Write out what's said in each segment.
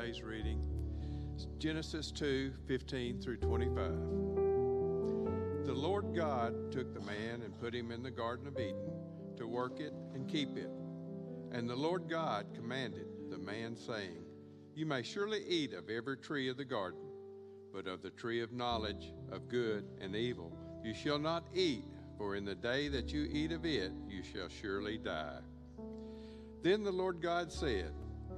today's reading Genesis 2 15 through 25. The Lord God took the man and put him in the Garden of Eden to work it and keep it. And the Lord God commanded the man, saying, You may surely eat of every tree of the garden, but of the tree of knowledge of good and evil you shall not eat, for in the day that you eat of it you shall surely die. Then the Lord God said,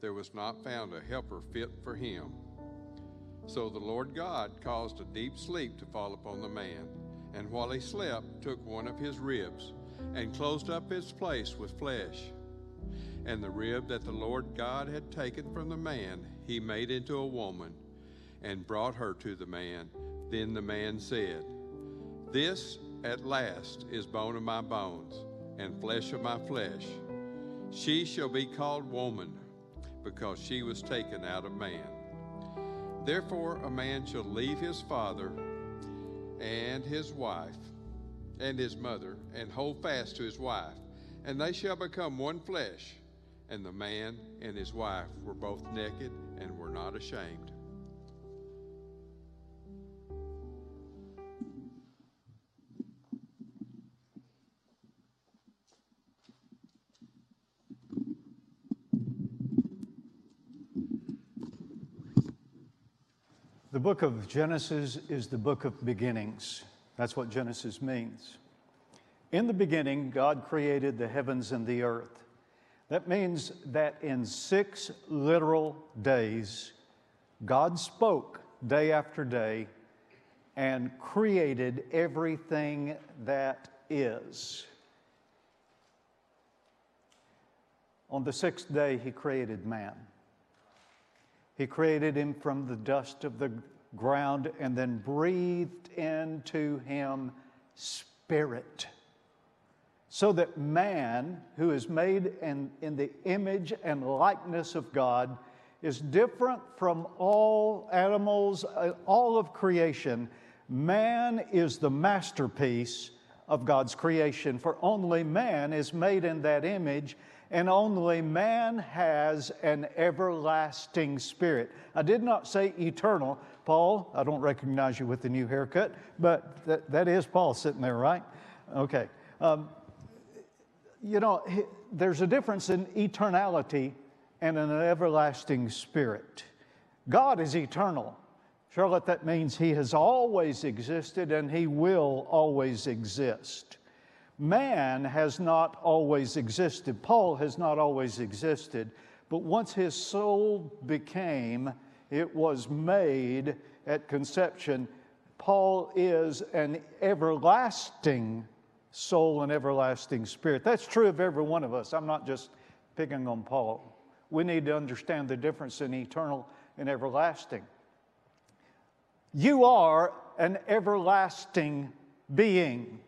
there was not found a helper fit for him. So the Lord God caused a deep sleep to fall upon the man, and while he slept, took one of his ribs, and closed up its place with flesh. And the rib that the Lord God had taken from the man, he made into a woman, and brought her to the man. Then the man said, This at last is bone of my bones, and flesh of my flesh. She shall be called woman, because she was taken out of man. Therefore, a man shall leave his father and his wife and his mother, and hold fast to his wife, and they shall become one flesh. And the man and his wife were both naked and were not ashamed. The book of Genesis is the book of beginnings. That's what Genesis means. In the beginning, God created the heavens and the earth. That means that in six literal days, God spoke day after day and created everything that is. On the sixth day, He created man. He created him from the dust of the ground and then breathed into him spirit. So that man, who is made in, in the image and likeness of God, is different from all animals, uh, all of creation. Man is the masterpiece of God's creation, for only man is made in that image and only man has an everlasting spirit. I did not say eternal. Paul, I don't recognize you with the new haircut, but that, that is Paul sitting there, right? Okay. Um, you know, there's a difference in eternality and an everlasting spirit. God is eternal. Charlotte, that means He has always existed and He will always exist. Man has not always existed. Paul has not always existed. But once his soul became, it was made at conception. Paul is an everlasting soul and everlasting spirit. That's true of every one of us. I'm not just picking on Paul. We need to understand the difference in eternal and everlasting. You are an everlasting being.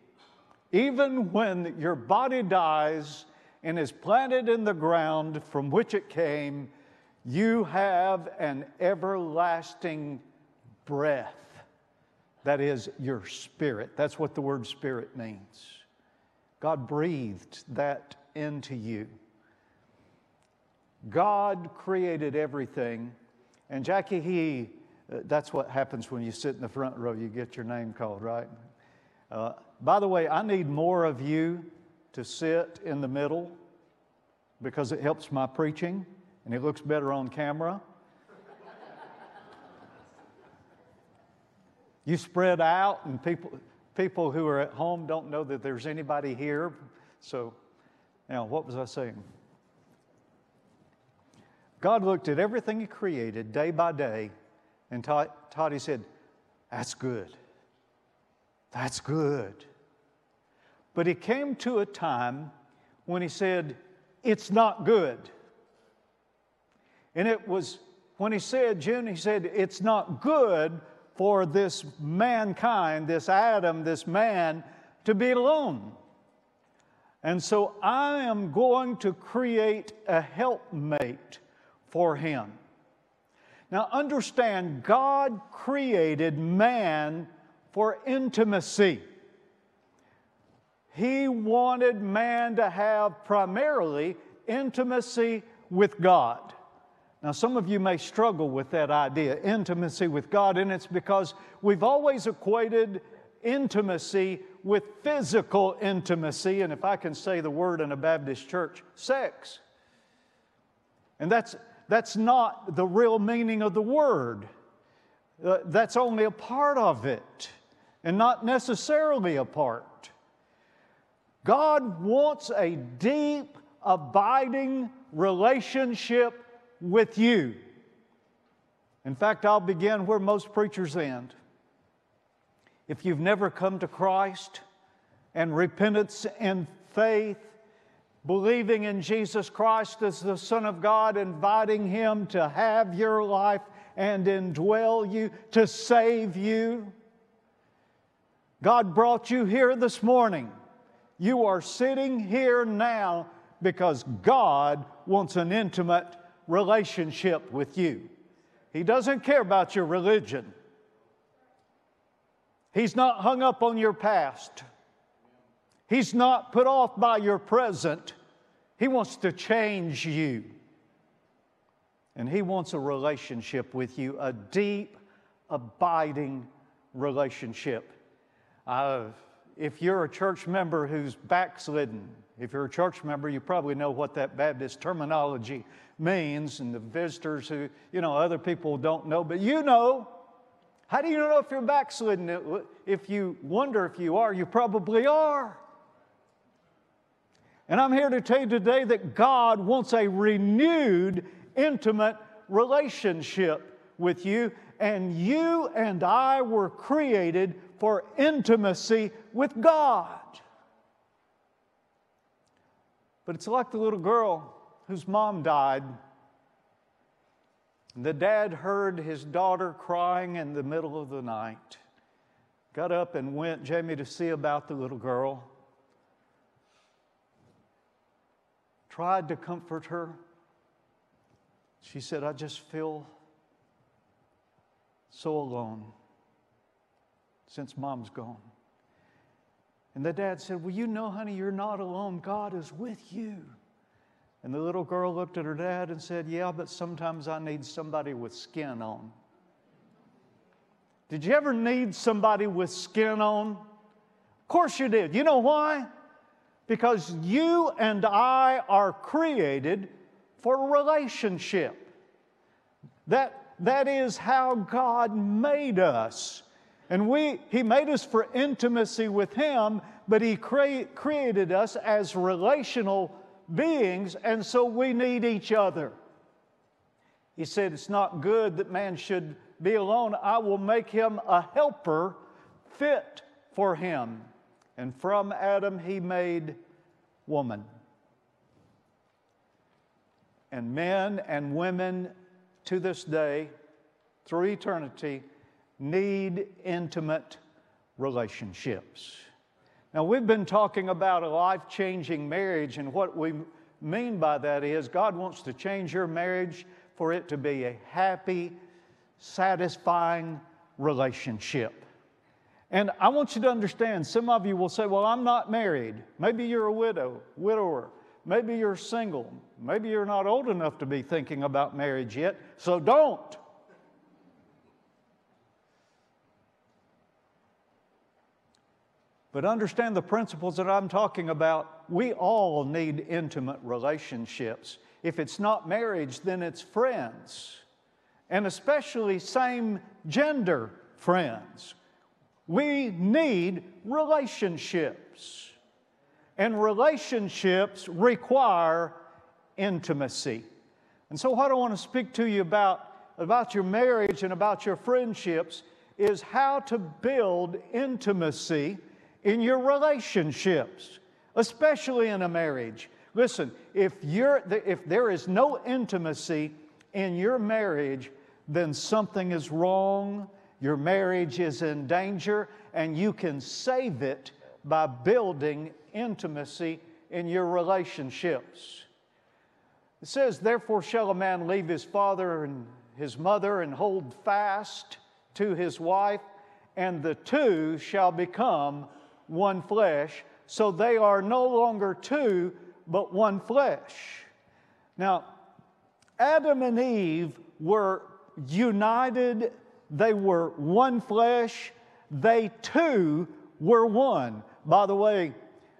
Even when your body dies and is planted in the ground from which it came, you have an everlasting breath. That is your spirit. That's what the word spirit means. God breathed that into you. God created everything. And Jackie, he, uh, that's what happens when you sit in the front row, you get your name called, right? Uh, by the way, I need more of you to sit in the middle because it helps my preaching and it looks better on camera. you spread out, and people, people who are at home don't know that there's anybody here. So, now, what was I saying? God looked at everything He created day by day, and Toddy said, That's good. That's good. But he came to a time when he said, It's not good. And it was when he said, June, he said, it's not good for this mankind, this Adam, this man, to be alone. And so I am going to create a helpmate for him. Now, understand, God created man for intimacy. He wanted man to have primarily intimacy with God. Now, some of you may struggle with that idea, intimacy with God, and it's because we've always equated intimacy with physical intimacy, and if I can say the word in a Baptist church, sex. And that's, that's not the real meaning of the word. Uh, that's only a part of it, and not necessarily apart. God wants a deep, abiding relationship with you. In fact, I'll begin where most preachers end. If you've never come to Christ and repentance and faith, believing in Jesus Christ as the Son of God, inviting Him to have your life and indwell you, to save you. God brought you here this morning. You are sitting here now because God wants an intimate relationship with you. He doesn't care about your religion. He's not hung up on your past. He's not put off by your present. He wants to change you. And He wants a relationship with you, a deep, abiding relationship. Uh, if you're a church member who's backslidden, if you're a church member, you probably know what that Baptist terminology means, and the visitors who, you know, other people don't know, but you know. How do you know if you're backslidden? If you wonder if you are, you probably are. And I'm here to tell you today that God wants a renewed, intimate relationship with you, and you and I were created for intimacy with God. But it's like the little girl whose mom died. The dad heard his daughter crying in the middle of the night. Got up and went, Jamie, to see about the little girl. Tried to comfort her. She said, I just feel so alone since mom's gone. And the dad said, Well, you know, honey, you're not alone. God is with you. And the little girl looked at her dad and said, Yeah, but sometimes I need somebody with skin on. Did you ever need somebody with skin on? Of course you did. You know why? Because you and I are created for relationship. That, that is how God made us. And we, He made us for intimacy with Him, but He cre- created us as relational beings, and so we need each other. He said, It's not good that man should be alone. I will make him a helper fit for him. And from Adam, he made woman. And men and women to this day, through eternity, need intimate relationships. Now, we've been talking about a life changing marriage, and what we mean by that is God wants to change your marriage for it to be a happy, satisfying relationship. And I want you to understand some of you will say, Well, I'm not married. Maybe you're a widow, widower. Maybe you're single. Maybe you're not old enough to be thinking about marriage yet, so don't. But understand the principles that I'm talking about. We all need intimate relationships. If it's not marriage, then it's friends, and especially same gender friends. We need relationships, and relationships require intimacy. And so, what I want to speak to you about, about your marriage and about your friendships is how to build intimacy in your relationships, especially in a marriage. Listen, if, you're, if there is no intimacy, in your marriage, then something is wrong, your marriage is in danger, and you can save it by building intimacy in your relationships. It says, Therefore, shall a man leave his father and his mother and hold fast to his wife, and the two shall become one flesh. So they are no longer two, but one flesh. Now, Adam and Eve were united, they were one flesh, they too were one. By the way,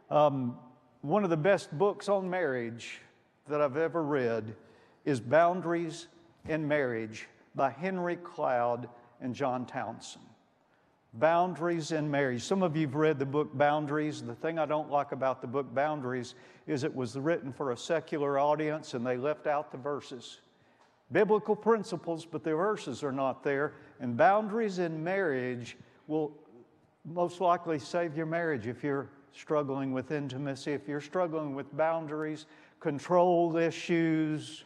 um, one of the best books on marriage that I've ever read is Boundaries in Marriage by Henry Cloud and John Townsend. Boundaries in Marriage. Some of you have read the book Boundaries. The thing I don't like about the book Boundaries is it was written for a secular audience and they left out the verses. Biblical principles, but the verses are not there. And boundaries in marriage will most likely save your marriage if you're struggling with intimacy, if you're struggling with boundaries, control issues,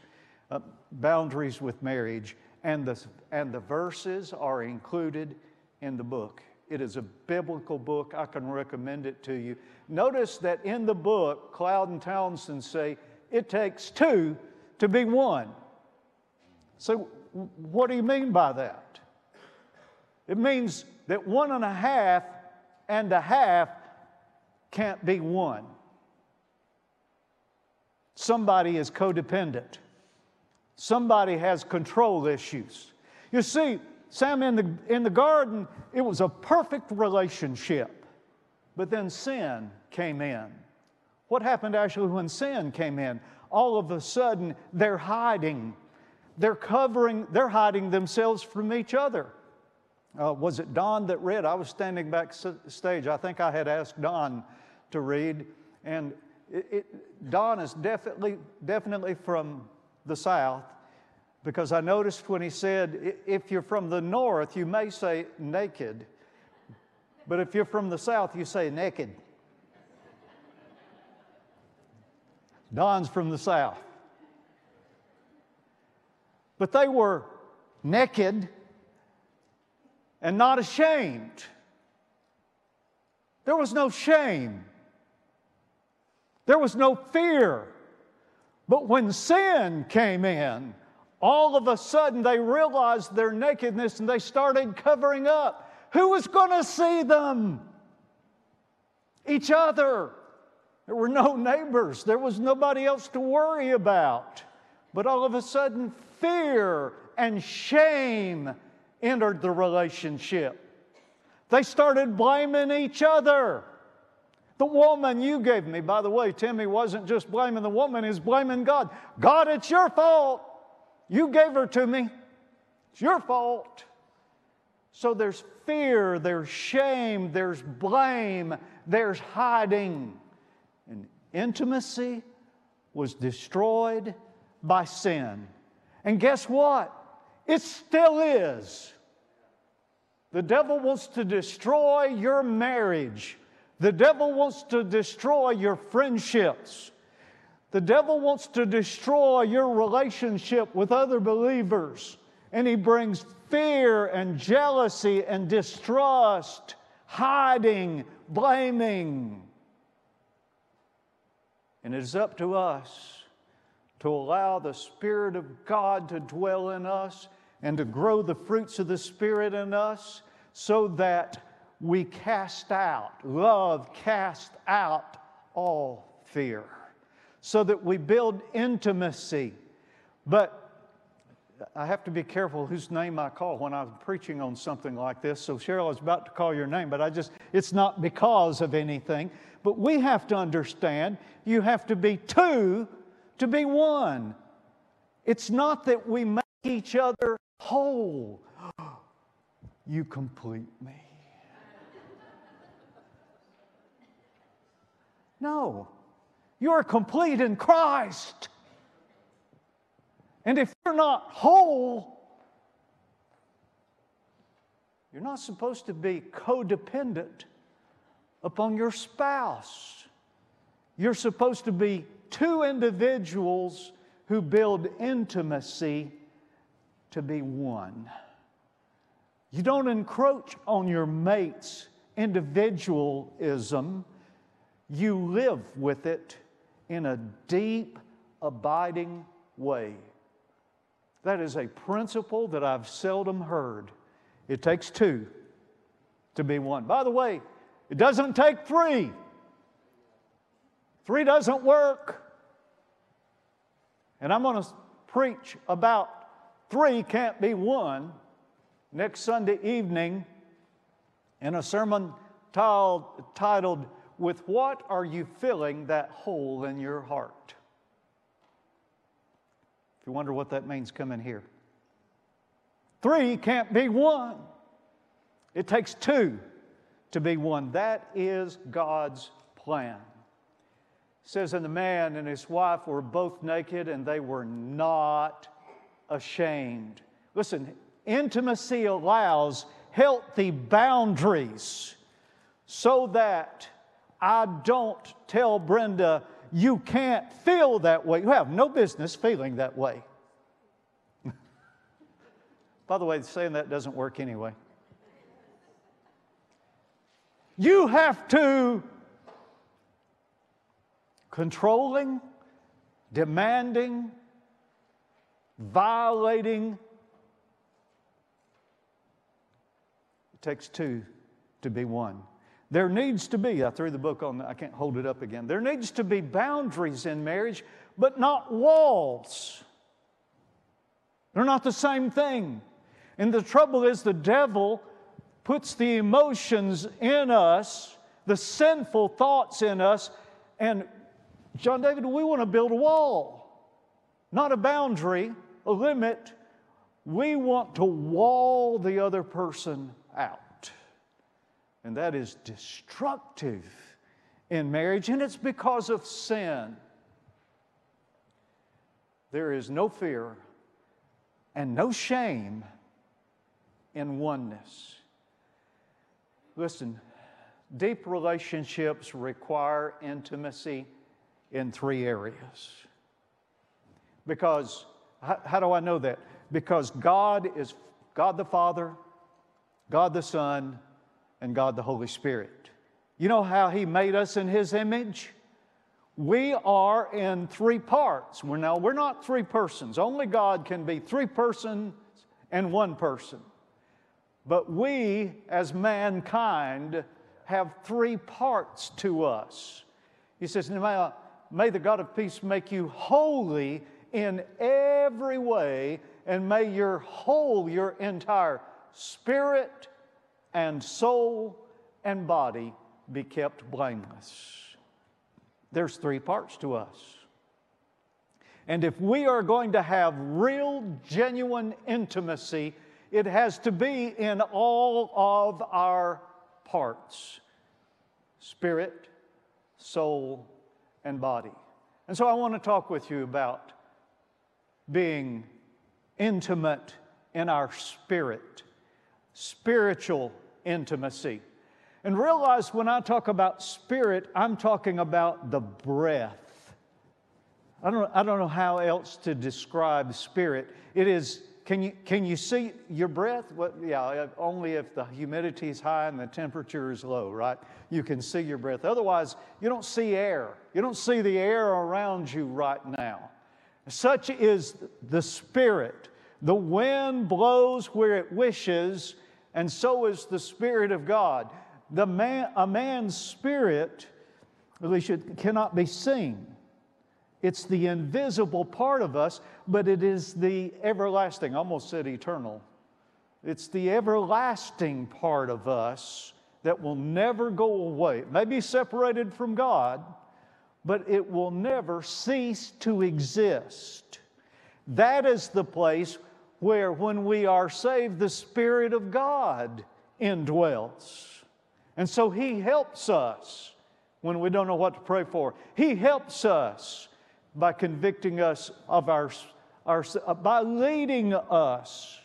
uh, boundaries with marriage. And the, and the verses are included in the book. It is a biblical book. I can recommend it to you. Notice that in the book, Cloud and Townsend say it takes two to be one. So, what do you mean by that? It means that one and a half and a half can't be one. Somebody is codependent. Somebody has control issues. You see, Sam, in the, in the garden, it was a perfect relationship. But then sin came in. What happened actually when sin came in? All of a sudden, they're hiding. They're covering, they're hiding themselves from each other. Uh, was it Don that read? I was standing backstage. I think I had asked Don to read. And it, it, Don is definitely, definitely from the South because I noticed when he said, if you're from the North, you may say naked, but if you're from the South, you say naked. Don's from the South. But they were naked and not ashamed. There was no shame. There was no fear. But when sin came in, all of a sudden they realized their nakedness and they started covering up. Who was going to see them? Each other. There were no neighbors, there was nobody else to worry about. But all of a sudden, fear and shame entered the relationship. They started blaming each other. The woman you gave me, by the way, Timmy wasn't just blaming the woman, he's blaming God. God, it's your fault. You gave her to me. It's your fault. So there's fear, there's shame, there's blame, there's hiding. And intimacy was destroyed by sin. And guess what? It still is. The devil wants to destroy your marriage. The devil wants to destroy your friendships. The devil wants to destroy your relationship with other believers. And he brings fear and jealousy and distrust, hiding, blaming. And it is up to us to allow the Spirit of God to dwell in us and to grow the fruits of the Spirit in us so that we cast out, love cast out all fear, so that we build intimacy. But I have to be careful whose name I call when I'm preaching on something like this. So, Cheryl, I was about to call your name, but I just, it's not because of anything. But we have to understand you have to be two to be one. It's not that we make each other whole. You complete me. No, you're complete in Christ. And if you're not whole, you're not supposed to be codependent upon your spouse. You're supposed to be two individuals who build intimacy to be one. You don't encroach on your mate's individualism, you live with it in a deep, abiding way. That is a principle that I've seldom heard. It takes two to be one. By the way, it doesn't take three. Three doesn't work. And I'm going to preach about three can't be one next Sunday evening in a sermon titled, With What Are You Filling That Hole in Your Heart? If you wonder what that means, come in here. Three can't be one, it takes two to be one. That is God's plan. It says, And the man and his wife were both naked, and they were not ashamed. Listen, intimacy allows healthy boundaries so that I don't tell Brenda, you can't feel that way. You have no business feeling that way. By the way, saying that doesn't work anyway. You have to controlling, demanding, violating. It takes two to be one. There needs to be, I threw the book on, I can't hold it up again. There needs to be boundaries in marriage, but not walls. They're not the same thing. And the trouble is, the devil puts the emotions in us, the sinful thoughts in us, and John David, we want to build a wall, not a boundary, a limit. We want to wall the other person out. And that is destructive in marriage, and it's because of sin. There is no fear and no shame in oneness. Listen, deep relationships require intimacy in three areas. Because, how, how, do I know that? Because God is God the Father, God the Son, and God the Holy Spirit. You know how He made us in His image? We are in three parts. We're now we're not three persons. Only God can be three persons and one person. But we, as mankind, have three parts to us. He says, may, may the God of peace make you holy in every way, and may your whole, your entire spirit, and soul and body be kept blameless. There's three parts to us. And if we are going to have real, genuine intimacy, it has to be in all of our parts spirit, soul, and body. And so I want to talk with you about being intimate in our spirit, spiritual intimacy. And realize when I talk about spirit, I'm talking about the breath. I don't, I don't know how else to describe spirit. It is, can you, can you see your breath? Well, yeah, only if the humidity is high and the temperature is low, right? You can see your breath. Otherwise, you don't see air. You don't see the air around you right now. Such is the spirit. The wind blows where it wishes, and so is the Spirit of God. The man, a man's spirit, at least it cannot be seen. It's the invisible part of us, but it is the everlasting, almost said eternal. It's the everlasting part of us that will never go away. It may be separated from God, but it will never cease to exist. That is the place where when we are saved, the Spirit of God indwells. And so He helps us when we don't know what to pray for. He helps us by convicting us of our, our by leading us.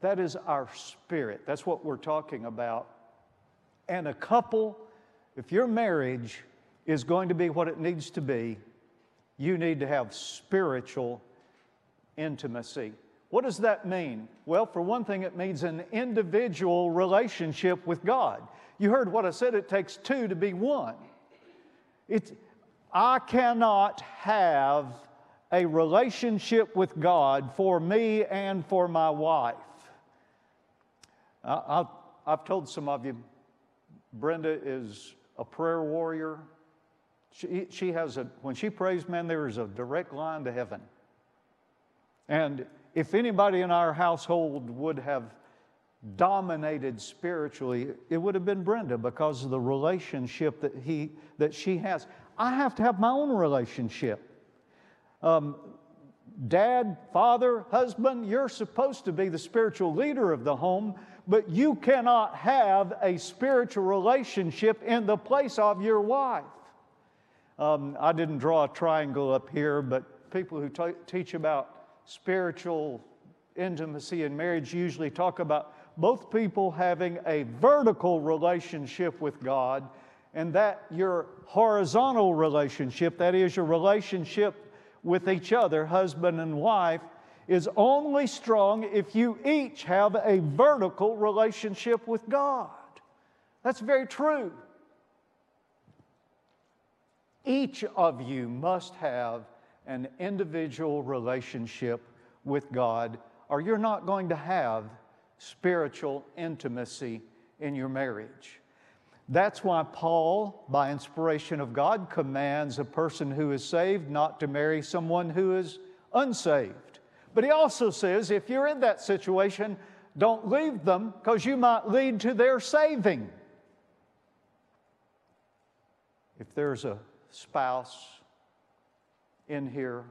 That is our spirit. That's what we're talking about. And a couple, if your marriage is going to be what it needs to be, you need to have spiritual intimacy. What does that mean? Well, for one thing, it means an individual relationship with God. You heard what I said, it takes two to be one. It's, I cannot have a relationship with God for me and for my wife. I, have told some of you, Brenda is a prayer warrior. She, she has a, when she prays, man, there is a direct line to heaven. And if anybody in our household would have dominated spiritually, it would have been Brenda because of the relationship that, he, that she has. I have to have my own relationship. Um, dad, father, husband, you're supposed to be the spiritual leader of the home, but you cannot have a spiritual relationship in the place of your wife. Um, I didn't draw a triangle up here, but people who t- teach about spiritual intimacy in marriage usually talk about both people having a vertical relationship with God and that your horizontal relationship, that is, your relationship with each other, husband and wife, is only strong if you each have a vertical relationship with God. That's very true. Each of you must have an individual relationship with God, or you're not going to have spiritual intimacy in your marriage. That's why Paul, by inspiration of God, commands a person who is saved not to marry someone who is unsaved. But he also says if you're in that situation, don't leave them because you might lead to their saving. If there's a spouse in here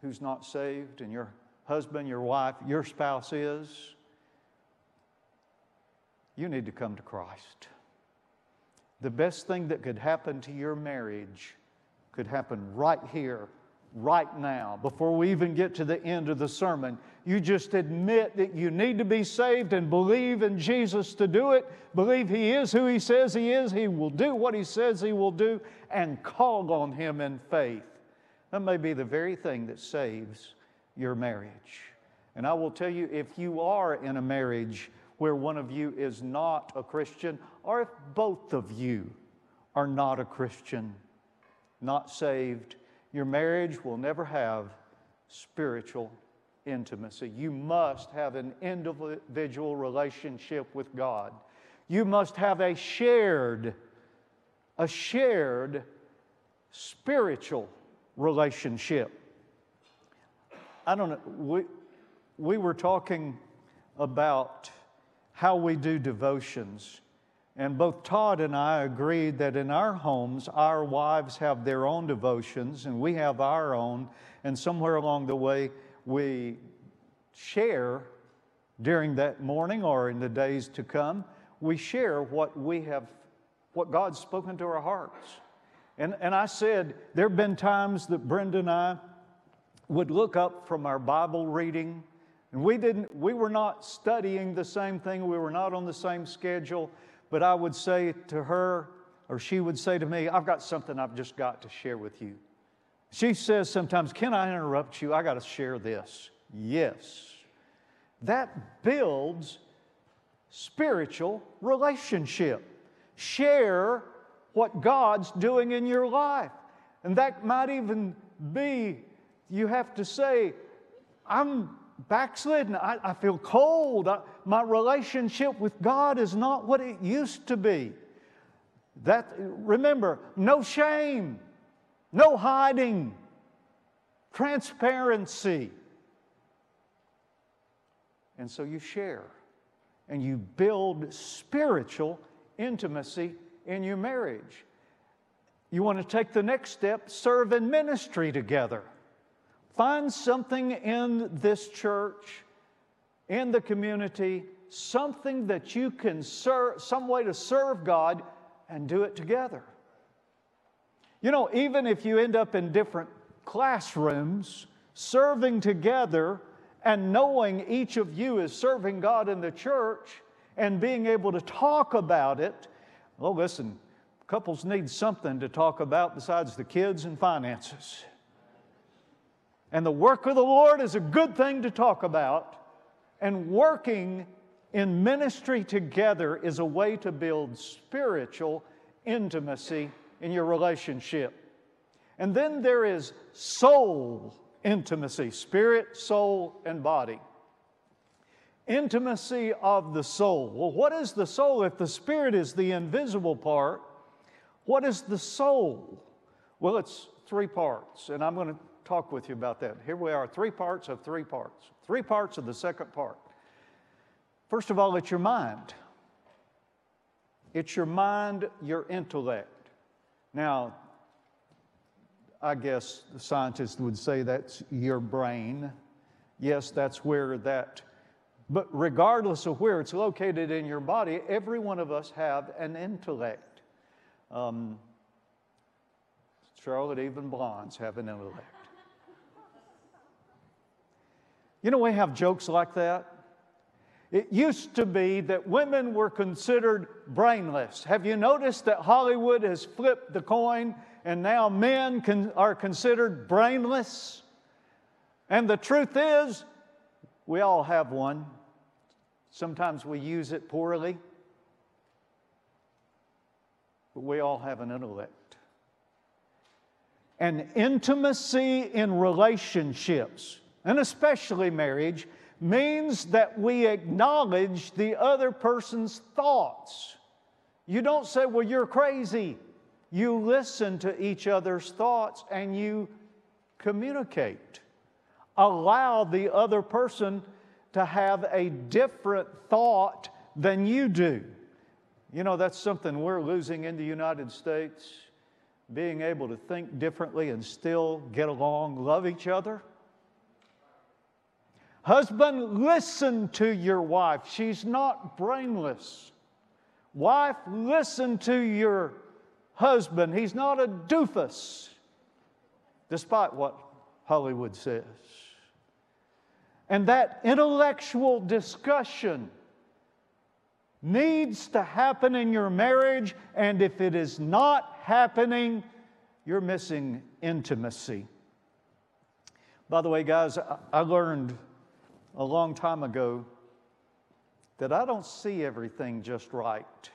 who's not saved and your husband, your wife, your spouse is, you need to come to Christ. The best thing that could happen to your marriage could happen right here, right now, before we even get to the end of the sermon. You just admit that you need to be saved and believe in Jesus to do it. Believe He is who He says He is. He will do what He says He will do, and call on Him in faith. That may be the very thing that saves your marriage. And I will tell you if you are in a marriage where one of you is not a Christian, or if both of you are not a Christian, not saved, your marriage will never have spiritual intimacy. You must have an individual relationship with God. You must have a shared, a shared spiritual relationship. I don't know, we, we were talking about how we do devotions. And both Todd and I agreed that in our homes, our wives have their own devotions and we have our own. And somewhere along the way, we share during that morning or in the days to come, we share what we have, what God's spoken to our hearts. And, and I said, there have been times that Brenda and I would look up from our Bible reading and we didn't, we were not studying the same thing, we were not on the same schedule, but I would say to her, or she would say to me, I've got something I've just got to share with you. She says sometimes, Can I interrupt you? I got to share this. Yes. That builds spiritual relationship. Share what God's doing in your life. And that might even be, you have to say, I'm backslidden. I, I feel cold. I, my relationship with God is not what it used to be. That, remember, no shame, no hiding, transparency. And so you share and you build spiritual intimacy in your marriage. You want to take the next step, serve in ministry together. Find something in this church, in the community, something that you can serve, some way to serve God and do it together. You know, even if you end up in different classrooms, serving together and knowing each of you is serving God in the church and being able to talk about it. Well, listen, couples need something to talk about besides the kids and finances. And the work of the Lord is a good thing to talk about. And working in ministry together is a way to build spiritual intimacy in your relationship. And then there is soul intimacy spirit, soul, and body. Intimacy of the soul. Well, what is the soul? If the spirit is the invisible part, what is the soul? Well, it's three parts, and I'm going to talk with you about that. Here we are, three parts of three parts, three parts of the second part. First of all, it's your mind. It's your mind, your intellect. Now, I guess the scientists would say that's your brain. Yes, that's where that, but regardless of where it's located in your body, every one of us have an intellect. Um, Charlotte, even blondes have an intellect. You know, we have jokes like that. It used to be that women were considered brainless. Have you noticed that Hollywood has flipped the coin and now men can, are considered brainless? And the truth is, we all have one. Sometimes we use it poorly, but we all have an intellect. And intimacy in relationships, and especially marriage, means that we acknowledge the other person's thoughts. You don't say, Well, you're crazy. You listen to each other's thoughts and you communicate. Allow the other person to have a different thought than you do. You know, that's something we're losing in the United States being able to think differently and still get along, love each other. Husband, listen to your wife. She's not brainless. Wife, listen to your husband. He's not a doofus, despite what Hollywood says. And that intellectual discussion needs to happen in your marriage, and if it is not happening, you're missing intimacy. By the way, guys, I learned a long time ago that I don't see everything just right.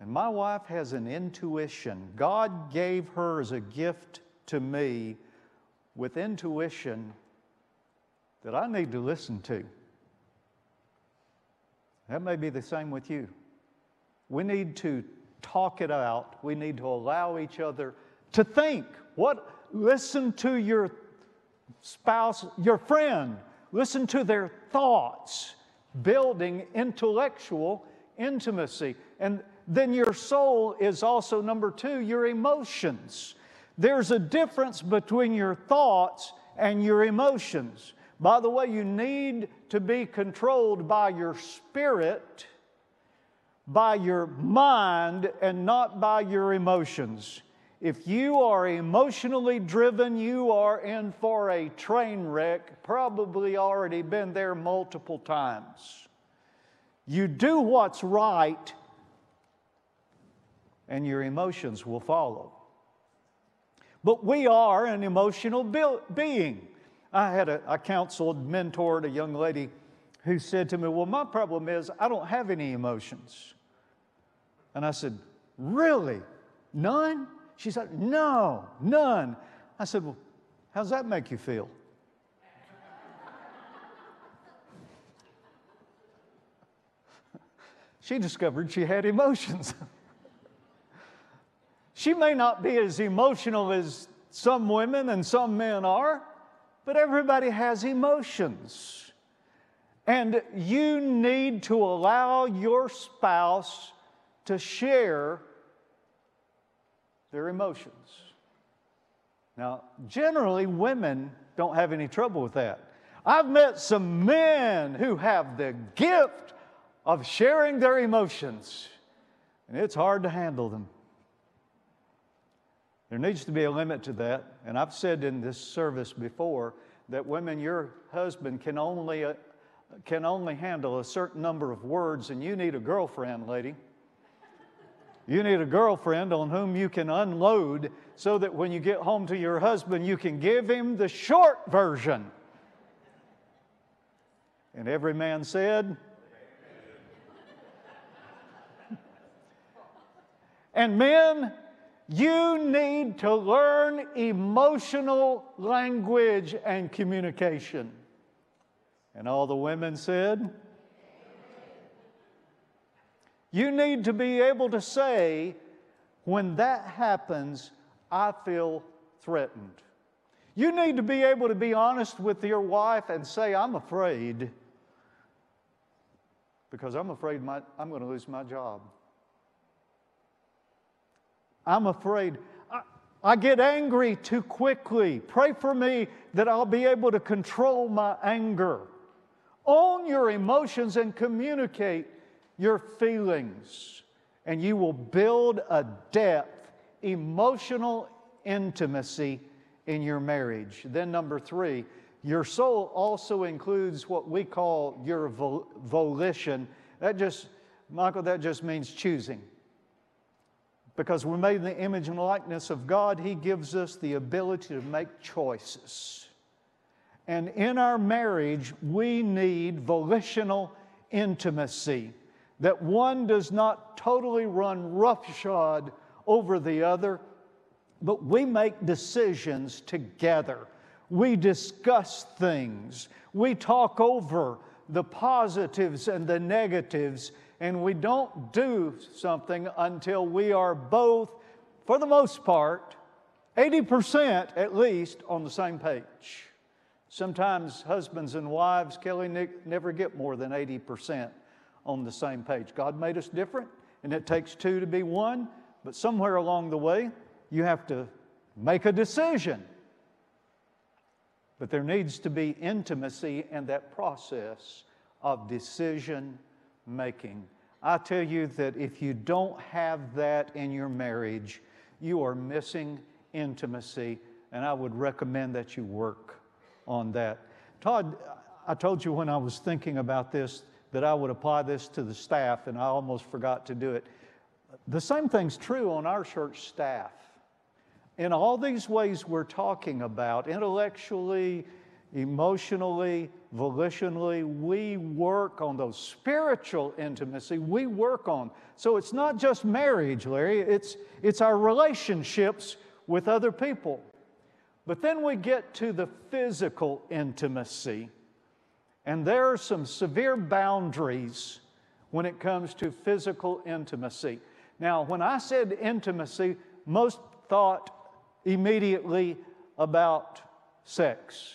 And my wife has an intuition. God gave her as a gift to me with intuition that I need to listen to. That may be the same with you. We need to talk it out. We need to allow each other to think. What listen to your spouse, your friend, listen to their thoughts, building intellectual intimacy. And then your soul is also number 2, your emotions. There's a difference between your thoughts and your emotions. By the way, you need to be controlled by your spirit by your mind and not by your emotions. If you are emotionally driven, you are in for a train wreck, probably already been there multiple times. You do what's right, and your emotions will follow. But we are an emotional being. I had a, I counseled, mentored a young lady who said to me, Well, my problem is I don't have any emotions. And I said, Really? None? She said, No, none. I said, Well, how's that make you feel? she discovered she had emotions. she may not be as emotional as some women and some men are, but everybody has emotions. And you need to allow your spouse to share their emotions. Now, generally, women don't have any trouble with that. I've met some men who have the gift of sharing their emotions, and it's hard to handle them. There needs to be a limit to that, and I've said in this service before that women, your husband can only, uh, can only handle a certain number of words, and you need a girlfriend, lady. You need a girlfriend on whom you can unload so that when you get home to your husband, you can give him the short version. And every man said, And men, you need to learn emotional language and communication. And all the women said, You need to be able to say, when that happens, I feel threatened. You need to be able to be honest with your wife and say, I'm afraid because I'm afraid my, I'm going to lose my job. I'm afraid. I, I get angry too quickly. Pray for me that I'll be able to control my anger. Own your emotions and communicate your feelings, and you will build a depth, emotional intimacy in your marriage. Then, number three, your soul also includes what we call your volition. That just, Michael, that just means choosing. Because we're made in the image and likeness of God, He gives us the ability to make choices. And in our marriage, we need volitional intimacy, that one does not totally run roughshod over the other, but we make decisions together. We discuss things. We talk over the positives and the negatives and we don't do something until we are both, for the most part, 80% at least on the same page. Sometimes husbands and wives, Kelly, never get more than 80% on the same page. God made us different, and it takes two to be one, but somewhere along the way, you have to make a decision. But there needs to be intimacy in that process of decision making. I tell you that if you don't have that in your marriage, you are missing intimacy, and I would recommend that you work on that. Todd, I told you when I was thinking about this that I would apply this to the staff, and I almost forgot to do it. The same thing's true on our church staff. In all these ways we're talking about, intellectually, emotionally, volitionally, we work on those spiritual intimacy, we work on. So it's not just marriage, Larry, it's, it's our relationships with other people. But then we get to the physical intimacy, and there are some severe boundaries when it comes to physical intimacy. Now, when I said intimacy, most thought immediately about sex.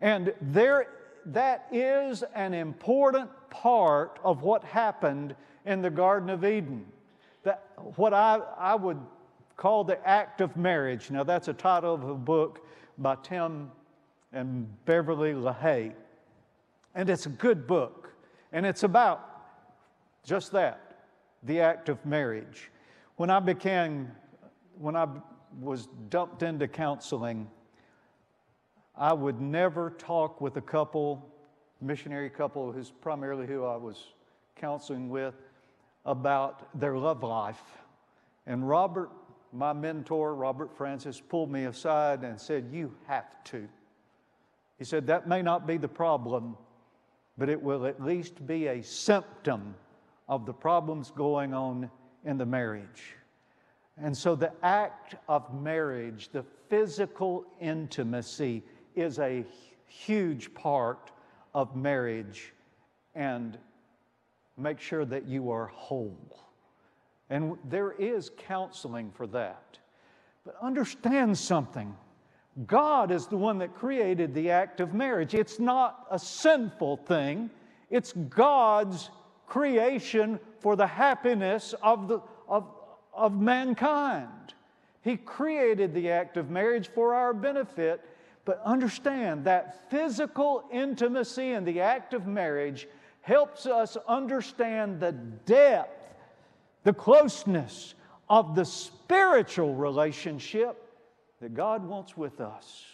And there, that is an important part of what happened in the Garden of Eden. That, what I, I would call the act of marriage. Now, that's a title of a book by Tim and Beverly LaHaye. And it's a good book. And it's about just that the act of marriage. When I became, when I was dumped into counseling, I would never talk with a couple, missionary couple, who's primarily who I was counseling with, about their love life. And Robert, my mentor, Robert Francis, pulled me aside and said, You have to. He said, That may not be the problem, but it will at least be a symptom of the problems going on in the marriage. And so the act of marriage, the physical intimacy, is a huge part of marriage and make sure that you are whole. And there is counseling for that. But understand something God is the one that created the act of marriage. It's not a sinful thing, it's God's creation for the happiness of, the, of, of mankind. He created the act of marriage for our benefit but understand that physical intimacy in the act of marriage helps us understand the depth, the closeness of the spiritual relationship that God wants with us.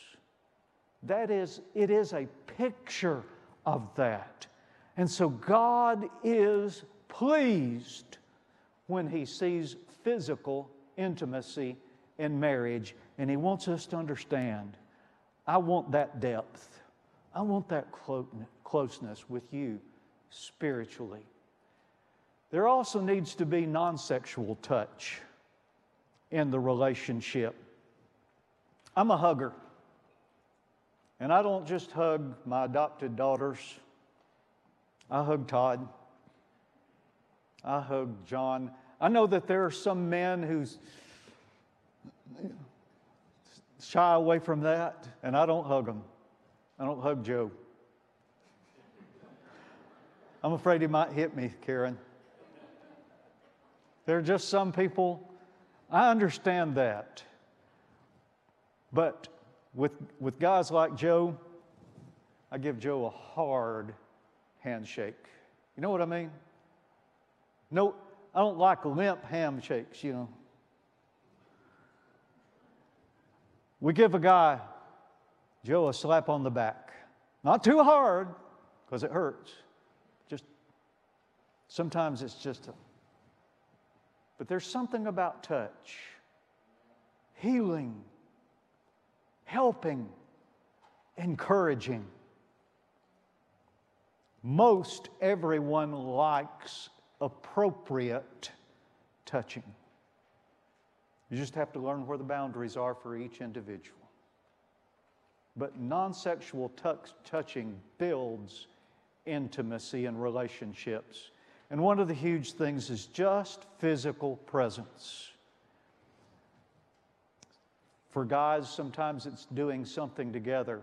That is, it is a picture of that. And so God is pleased when He sees physical intimacy in marriage, and He wants us to understand I want that depth. I want that closeness with you spiritually. There also needs to be non sexual touch in the relationship. I'm a hugger. And I don't just hug my adopted daughters, I hug Todd. I hug John. I know that there are some men who shy away from that, and I don't hug him. I don't hug Joe. I'm afraid he might hit me, Karen. There are just some people, I understand that. But with, with guys like Joe, I give Joe a hard handshake. You know what I mean? No, I don't like limp handshakes, you know. We give a guy, Joe, a slap on the back. Not too hard, because it hurts. Just sometimes it's just a. But there's something about touch, healing, helping, encouraging. Most everyone likes appropriate touching. You just have to learn where the boundaries are for each individual. But non sexual touching builds intimacy and relationships. And one of the huge things is just physical presence. For guys, sometimes it's doing something together.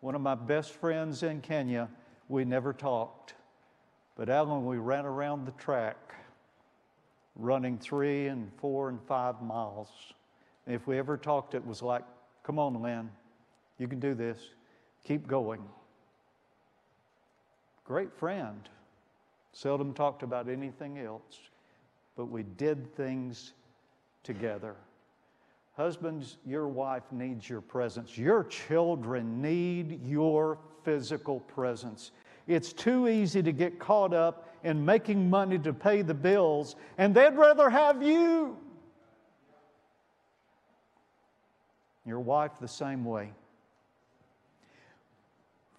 One of my best friends in Kenya, we never talked. But Alan, we ran around the track running three and four and five miles. And if we ever talked, it was like, come on, Lynn, you can do this. Keep going. Great friend. Seldom talked about anything else, but we did things together. Husbands, your wife needs your presence. Your children need your physical presence. It's too easy to get caught up in making money to pay the bills, and they'd rather have you. Your wife, the same way.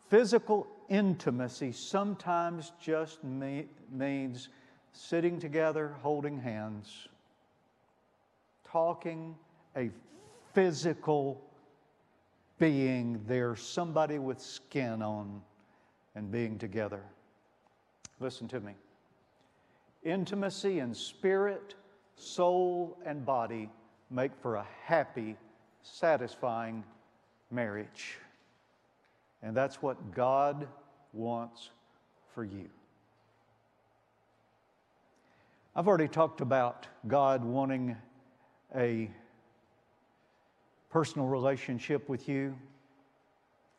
Physical intimacy sometimes just me- means sitting together, holding hands, talking a physical being there, somebody with skin on and being together. Listen to me. Intimacy in spirit, soul, and body make for a happy, satisfying marriage. And that's what God wants for you. I've already talked about God wanting a personal relationship with you.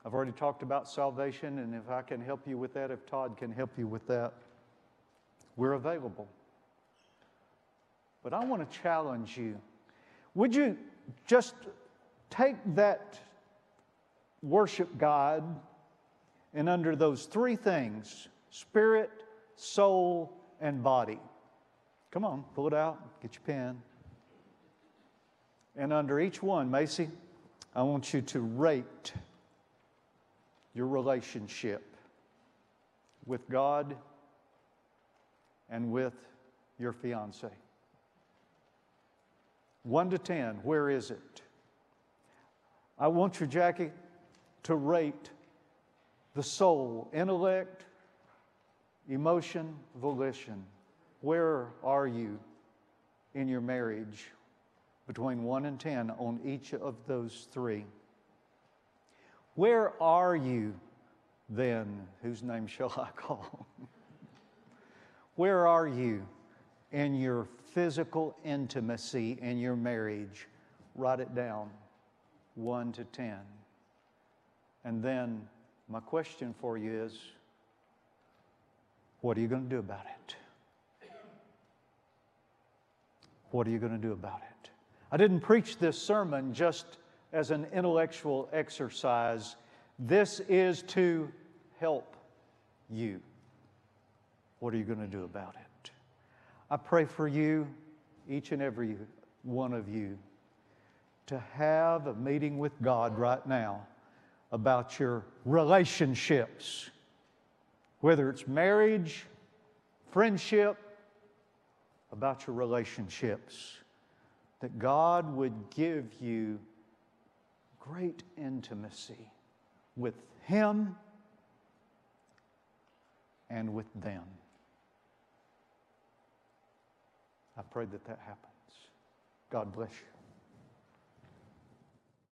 I've already talked about salvation, and if I can help you with that, if Todd can help you with that, we're available. But I want to challenge you. Would you just take that worship God and under those three things spirit, soul, and body? Come on, pull it out, get your pen. And under each one, Macy, I want you to rate your relationship with God and with your fiance. One to 10, where is it? I want you, Jackie, to rate the soul, intellect, emotion, volition. Where are you in your marriage between 1 and 10 on each of those three? Where are you then? Whose name shall I call? Where are you in your physical intimacy in your marriage? Write it down 1 to 10. And then my question for you is what are you going to do about it? What are you going to do about it? I didn't preach this sermon just as an intellectual exercise. This is to help you. What are you going to do about it? I pray for you each and every one of you to have a meeting with God right now about your relationships, whether it's marriage, friendship, about your relationships, that God would give you great intimacy with Him and with them. I pray that that happens. God bless you.